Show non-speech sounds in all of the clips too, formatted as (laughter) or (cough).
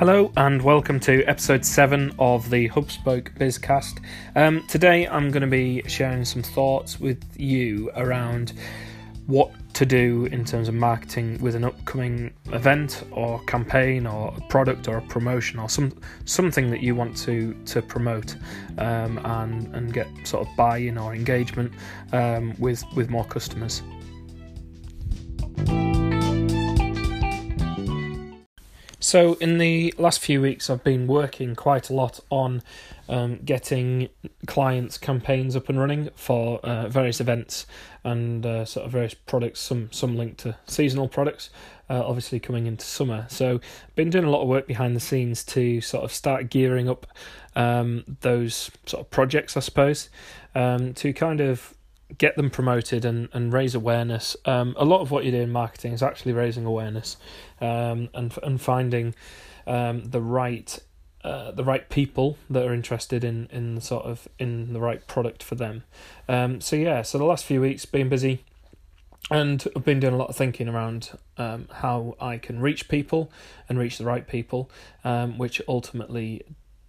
Hello and welcome to episode 7 of the Hubspoke Bizcast. Um, today I'm going to be sharing some thoughts with you around what to do in terms of marketing with an upcoming event or campaign or product or a promotion or some something that you want to to promote um, and and get sort of buy-in or engagement um, with with more customers. So, in the last few weeks, I've been working quite a lot on um, getting clients' campaigns up and running for uh, various events and uh, sort of various products. Some some linked to seasonal products, uh, obviously coming into summer. So, been doing a lot of work behind the scenes to sort of start gearing up um, those sort of projects, I suppose, um, to kind of get them promoted and, and raise awareness. Um, a lot of what you do in marketing is actually raising awareness um, and and finding um, the right uh, the right people that are interested in in sort of in the right product for them. Um, so yeah, so the last few weeks been busy. And I've been doing a lot of thinking around um, how I can reach people and reach the right people, um, which ultimately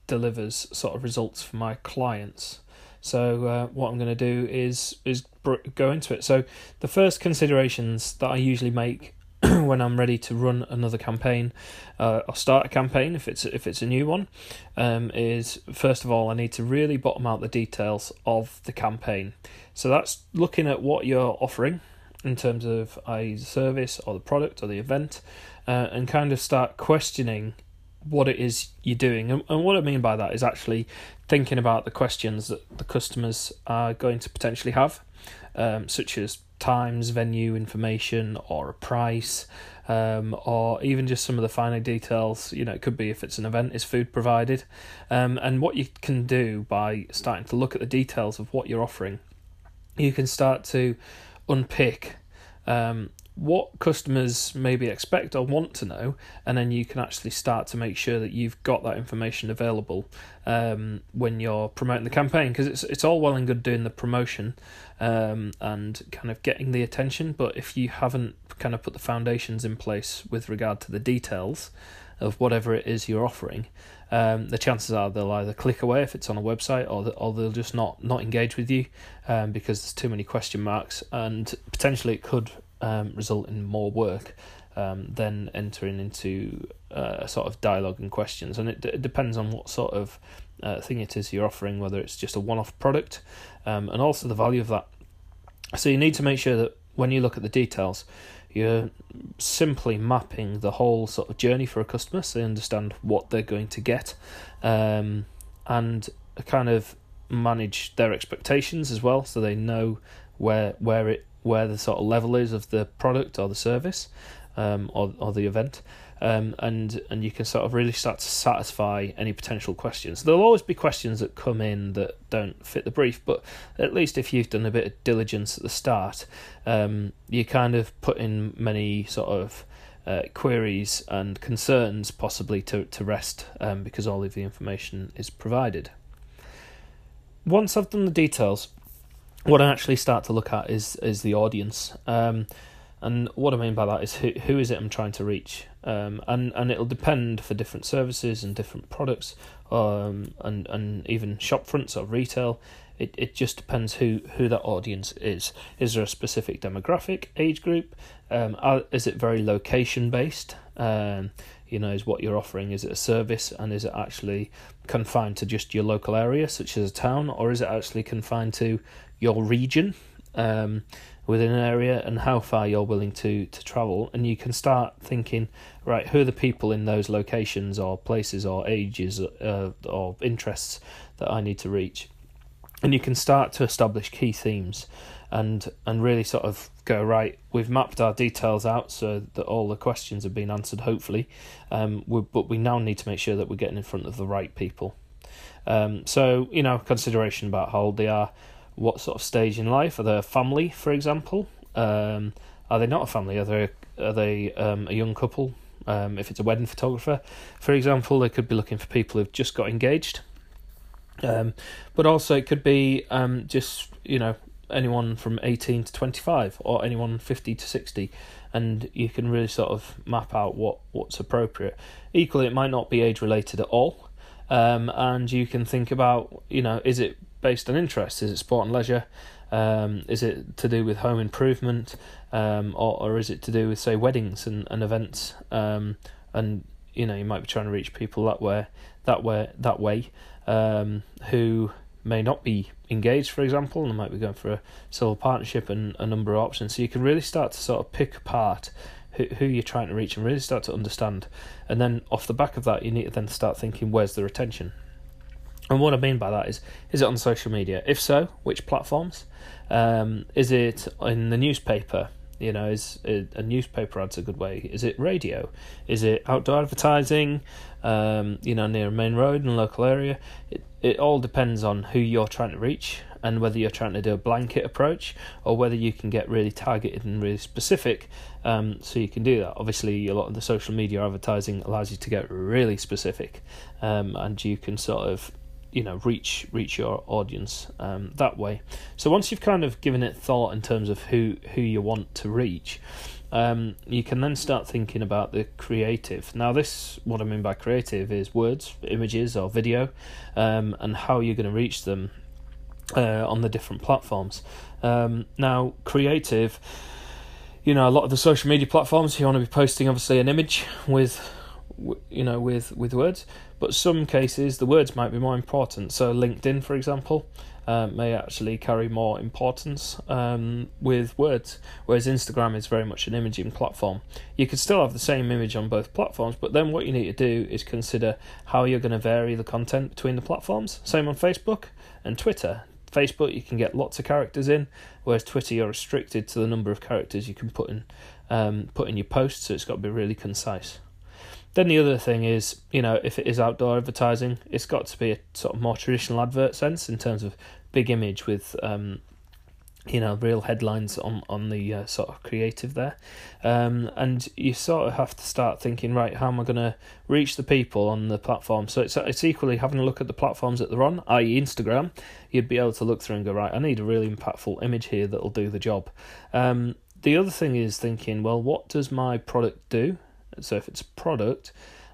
delivers sort of results for my clients. So uh, what I'm going to do is is go into it. So the first considerations that I usually make (clears throat) when I'm ready to run another campaign uh, or start a campaign if it's if it's a new one um, is first of all I need to really bottom out the details of the campaign. So that's looking at what you're offering in terms of a service or the product or the event, uh, and kind of start questioning what it is you're doing. And, and what I mean by that is actually thinking about the questions that the customers are going to potentially have, um, such as times, venue information, or a price, um, or even just some of the finer details. You know, it could be if it's an event, is food provided? Um, and what you can do by starting to look at the details of what you're offering, you can start to unpick um, what customers maybe expect or want to know, and then you can actually start to make sure that you've got that information available um, when you're promoting the campaign. Because it's it's all well and good doing the promotion um, and kind of getting the attention, but if you haven't kind of put the foundations in place with regard to the details of whatever it is you're offering, um, the chances are they'll either click away if it's on a website, or the, or they'll just not not engage with you um, because there's too many question marks, and potentially it could um, result in more work um, than entering into uh, a sort of dialogue and questions. And it, d- it depends on what sort of uh, thing it is you're offering, whether it's just a one off product, um, and also the value of that. So you need to make sure that when you look at the details, you're simply mapping the whole sort of journey for a customer so they understand what they're going to get um, and kind of manage their expectations as well so they know where where it where the sort of level is of the product or the service um, or or the event, um, and and you can sort of really start to satisfy any potential questions. There'll always be questions that come in that don't fit the brief, but at least if you've done a bit of diligence at the start, um, you kind of put in many sort of uh, queries and concerns possibly to to rest um, because all of the information is provided. Once I've done the details, what I actually start to look at is is the audience. Um, and what I mean by that is who who is it I'm trying to reach, um, and and it'll depend for different services and different products, um, and and even shop fronts or retail. It it just depends who who that audience is. Is there a specific demographic, age group? Um, is it very location based? Um, you know, is what you're offering. Is it a service and is it actually confined to just your local area, such as a town, or is it actually confined to your region um, within an area and how far you're willing to to travel, and you can start thinking, right, who are the people in those locations or places or ages uh, or interests that I need to reach, and you can start to establish key themes, and and really sort of go right. We've mapped our details out so that all the questions have been answered, hopefully, um, but we now need to make sure that we're getting in front of the right people. Um, so you know, consideration about how old they are what sort of stage in life are they a family, for example? Um, are they not a family? Are they are they um, a young couple? Um, if it's a wedding photographer, for example, they could be looking for people who've just got engaged. Um, but also it could be um, just you know anyone from 18 to 25 or anyone 50 to 60 and you can really sort of map out what what's appropriate. Equally it might not be age related at all um, and you can think about you know is it based on interest? Is it sport and leisure? Um, is it to do with home improvement? Um, or, or is it to do with say weddings and, and events? Um, and you know you might be trying to reach people that way that way that way um, who may not be engaged, for example, and might be going for a civil partnership and a number of options. So you can really start to sort of pick apart who, who you're trying to reach and really start to understand. And then off the back of that, you need to then start thinking, where's the retention? And what I mean by that is, is it on social media? If so, which platforms? Um, is it in the newspaper? You know, is a newspaper ad's a good way? Is it radio? Is it outdoor advertising? Um, you know, near a main road in a local area. It it all depends on who you're trying to reach and whether you're trying to do a blanket approach or whether you can get really targeted and really specific. Um, so you can do that. Obviously, a lot of the social media advertising allows you to get really specific, um, and you can sort of you know reach reach your audience um, that way. So once you've kind of given it thought in terms of who who you want to reach, um, you can then start thinking about the creative. Now, this what I mean by creative is words, images, or video, um, and how you're going to reach them uh, on the different platforms. Um, now, creative. You know, a lot of the social media platforms you want to be posting obviously an image with you know with with words. But some cases the words might be more important. So linkedin for example uh, may actually carry more importance um, with words whereas instagram is very much an imaging platform. You could still have the same image on both platforms but then what you need to do is consider how you're going to vary the content between the platforms. Same on facebook and twitter. Facebook you can get lots of characters in whereas twitter you're restricted to the number of characters you can put in um, put in your post so it's got to be really concise then the other thing is, you know, if it is outdoor advertising, it's got to be a sort of more traditional advert sense in terms of big image with, um, you know, real headlines on on the uh, sort of creative there, um, and you sort of have to start thinking, right, how am I going to reach the people on the platform? So it's it's equally having a look at the platforms that they're on, i.e., Instagram. You'd be able to look through and go, right, I need a really impactful image here that'll do the job. Um, the other thing is thinking, well, what does my product do? So if it's a product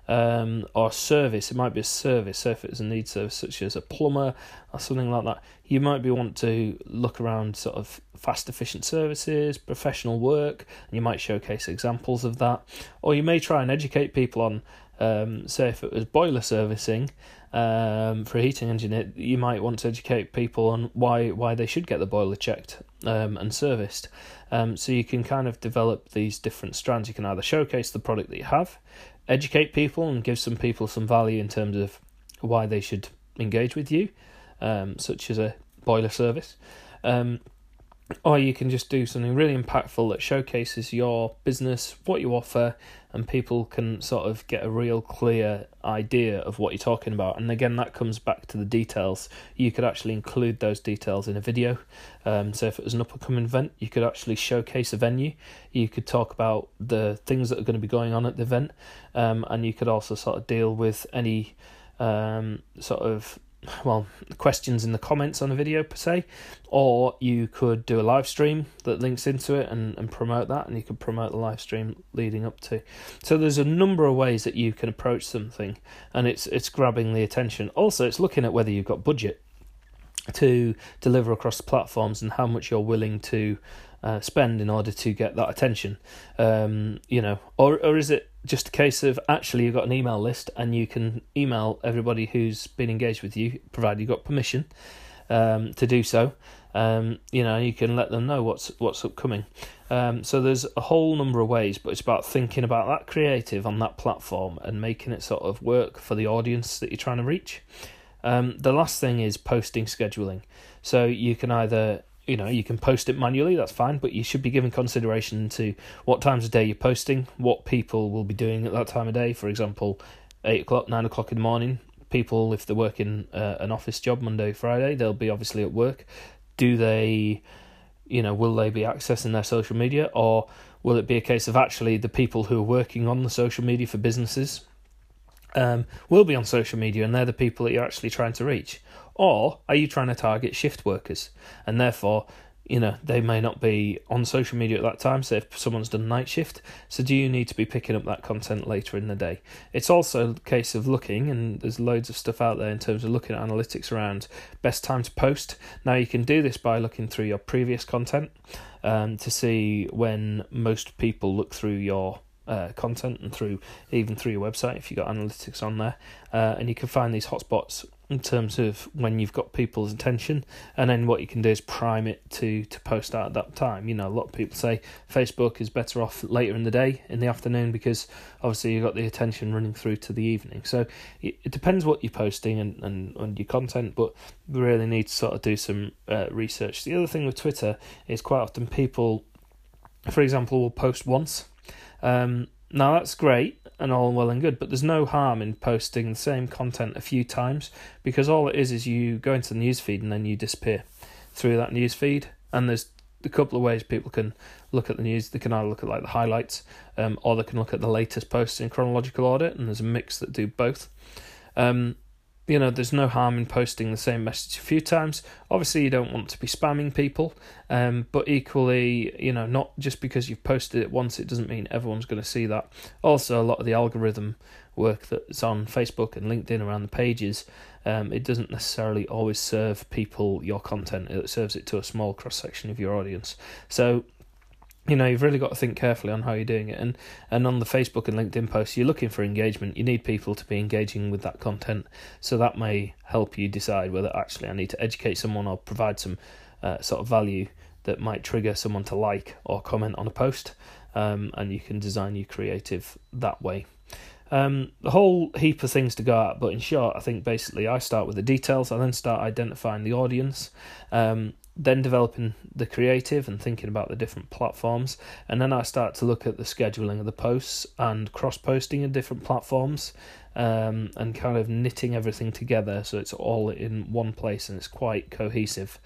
um, or service, it might be a service. So if it's a need service such as a plumber or something like that, you might be want to look around sort of fast, efficient services, professional work, and you might showcase examples of that. Or you may try and educate people on, um, say, if it was boiler servicing. Um, for a heating engineer, you might want to educate people on why why they should get the boiler checked um, and serviced. Um, so you can kind of develop these different strands. You can either showcase the product that you have, educate people, and give some people some value in terms of why they should engage with you, um, such as a boiler service. Um, or you can just do something really impactful that showcases your business, what you offer, and people can sort of get a real clear idea of what you're talking about. And again, that comes back to the details. You could actually include those details in a video. Um, so if it was an up and coming event, you could actually showcase a venue. You could talk about the things that are going to be going on at the event, um, and you could also sort of deal with any um, sort of well questions in the comments on the video per se or you could do a live stream that links into it and, and promote that and you could promote the live stream leading up to. So there's a number of ways that you can approach something and it's it's grabbing the attention. Also it's looking at whether you've got budget to deliver across platforms and how much you're willing to uh, spend in order to get that attention. Um, you know or or is it just a case of actually you've got an email list and you can email everybody who's been engaged with you, provided you've got permission um, to do so. Um, you know, you can let them know what's what's upcoming. Um, so there's a whole number of ways, but it's about thinking about that creative on that platform and making it sort of work for the audience that you're trying to reach. Um, the last thing is posting scheduling. So you can either you know you can post it manually that's fine but you should be giving consideration to what times of day you're posting what people will be doing at that time of day. For example 8 o'clock 9 o'clock in the morning people if they're working uh, an office job monday friday they'll be obviously at work. Do they you know will they be accessing their social media or will it be a case of actually the people who are working on the social media for businesses um, will be on social media and they're the people that you're actually trying to reach or are you trying to target shift workers? And therefore, you know they may not be on social media at that time so if someone's done night shift so do you need to be picking up that content later in the day? It's also a case of looking and there's loads of stuff out there in terms of looking at analytics around best time to post. Now you can do this by looking through your previous content um, to see when most people look through your uh, content and through even through your website if you've got analytics on there. Uh, and you can find these hotspots in terms of when you've got people's attention and then what you can do is prime it to to post out at that time. You know a lot of people say facebook is better off later in the day in the afternoon because obviously you've got the attention running through to the evening. So it, it depends what you're posting and, and, and your content but we really need to sort of do some uh, research. The other thing with twitter is quite often people for example will post once. Um, now that's great and all well and good, but there's no harm in posting the same content a few times because all it is is you go into the newsfeed and then you disappear through that newsfeed. And there's a couple of ways people can look at the news. They can either look at like the highlights, um, or they can look at the latest posts in chronological order, and there's a mix that do both. Um, you know, there's no harm in posting the same message a few times. Obviously, you don't want to be spamming people, um, but equally, you know, not just because you've posted it once, it doesn't mean everyone's going to see that. Also, a lot of the algorithm work that's on Facebook and LinkedIn around the pages, um, it doesn't necessarily always serve people your content. It serves it to a small cross section of your audience. So you know you've really got to think carefully on how you're doing it. And and on the facebook and linkedin posts you're looking for engagement. You need people to be engaging with that content. So that may help you decide whether actually i need to educate someone or provide some uh, sort of value that might trigger someone to like or comment on a post. Um, and you can design your creative that way. Um, the whole heap of things to go at, but in short, I think basically I start with the details, I then start identifying the audience, um, then developing the creative and thinking about the different platforms. And then i start to look at the scheduling of the posts and cross posting in different platforms um, and kind of knitting everything together so it's all in one place and it's quite cohesive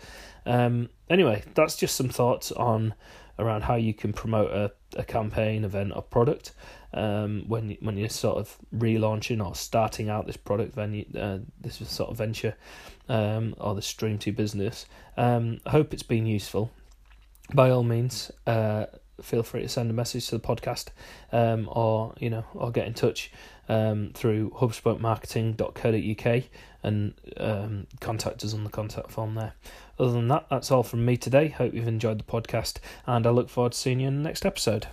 um, anyway that's just some thoughts on around how you can promote a, a campaign event or product um, when when you're sort of relaunching or starting out this product venue, uh, this sort of venture, um, or the stream to business. Um, I hope it's been useful. By all means, uh, feel free to send a message to the podcast, um, or you know, or get in touch um, through hubspotmarketing.co.uk and um, contact us on the contact form there. Other than that, that's all from me today. Hope you've enjoyed the podcast, and I look forward to seeing you in the next episode.